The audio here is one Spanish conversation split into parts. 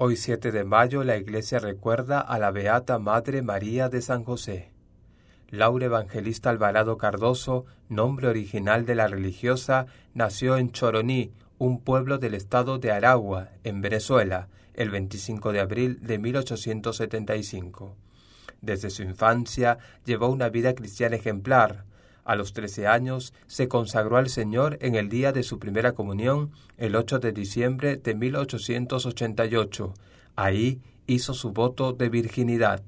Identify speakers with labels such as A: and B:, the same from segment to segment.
A: Hoy 7 de mayo la Iglesia recuerda a la Beata Madre María de San José. Laura Evangelista Alvarado Cardoso, nombre original de la religiosa, nació en Choroní, un pueblo del estado de Aragua, en Venezuela, el 25 de abril de 1875. Desde su infancia llevó una vida cristiana ejemplar, a los trece años se consagró al Señor en el día de su primera comunión, el 8 de diciembre de 1888. Ahí hizo su voto de virginidad.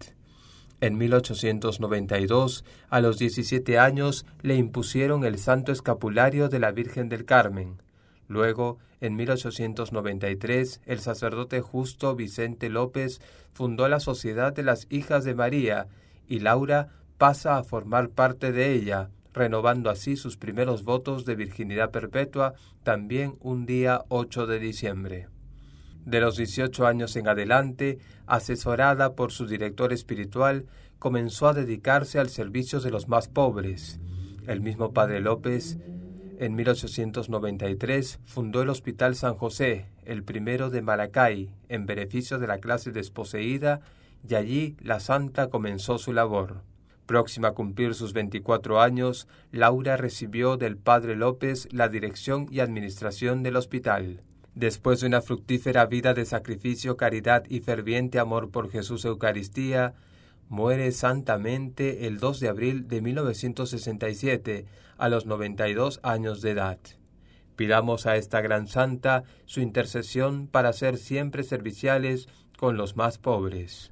A: En 1892, a los 17 años, le impusieron el santo escapulario de la Virgen del Carmen. Luego, en 1893, el sacerdote justo Vicente López fundó la Sociedad de las Hijas de María y Laura pasa a formar parte de ella, renovando así sus primeros votos de virginidad perpetua también un día 8 de diciembre. De los 18 años en adelante, asesorada por su director espiritual, comenzó a dedicarse al servicio de los más pobres. El mismo padre López, en 1893, fundó el Hospital San José, el primero de Maracay, en beneficio de la clase desposeída, y allí la santa comenzó su labor. Próxima a cumplir sus 24 años, Laura recibió del padre López la dirección y administración del hospital. Después de una fructífera vida de sacrificio, caridad y ferviente amor por Jesús Eucaristía, muere santamente el 2 de abril de 1967 a los 92 años de edad. Pidamos a esta gran santa su intercesión para ser siempre serviciales con los más pobres.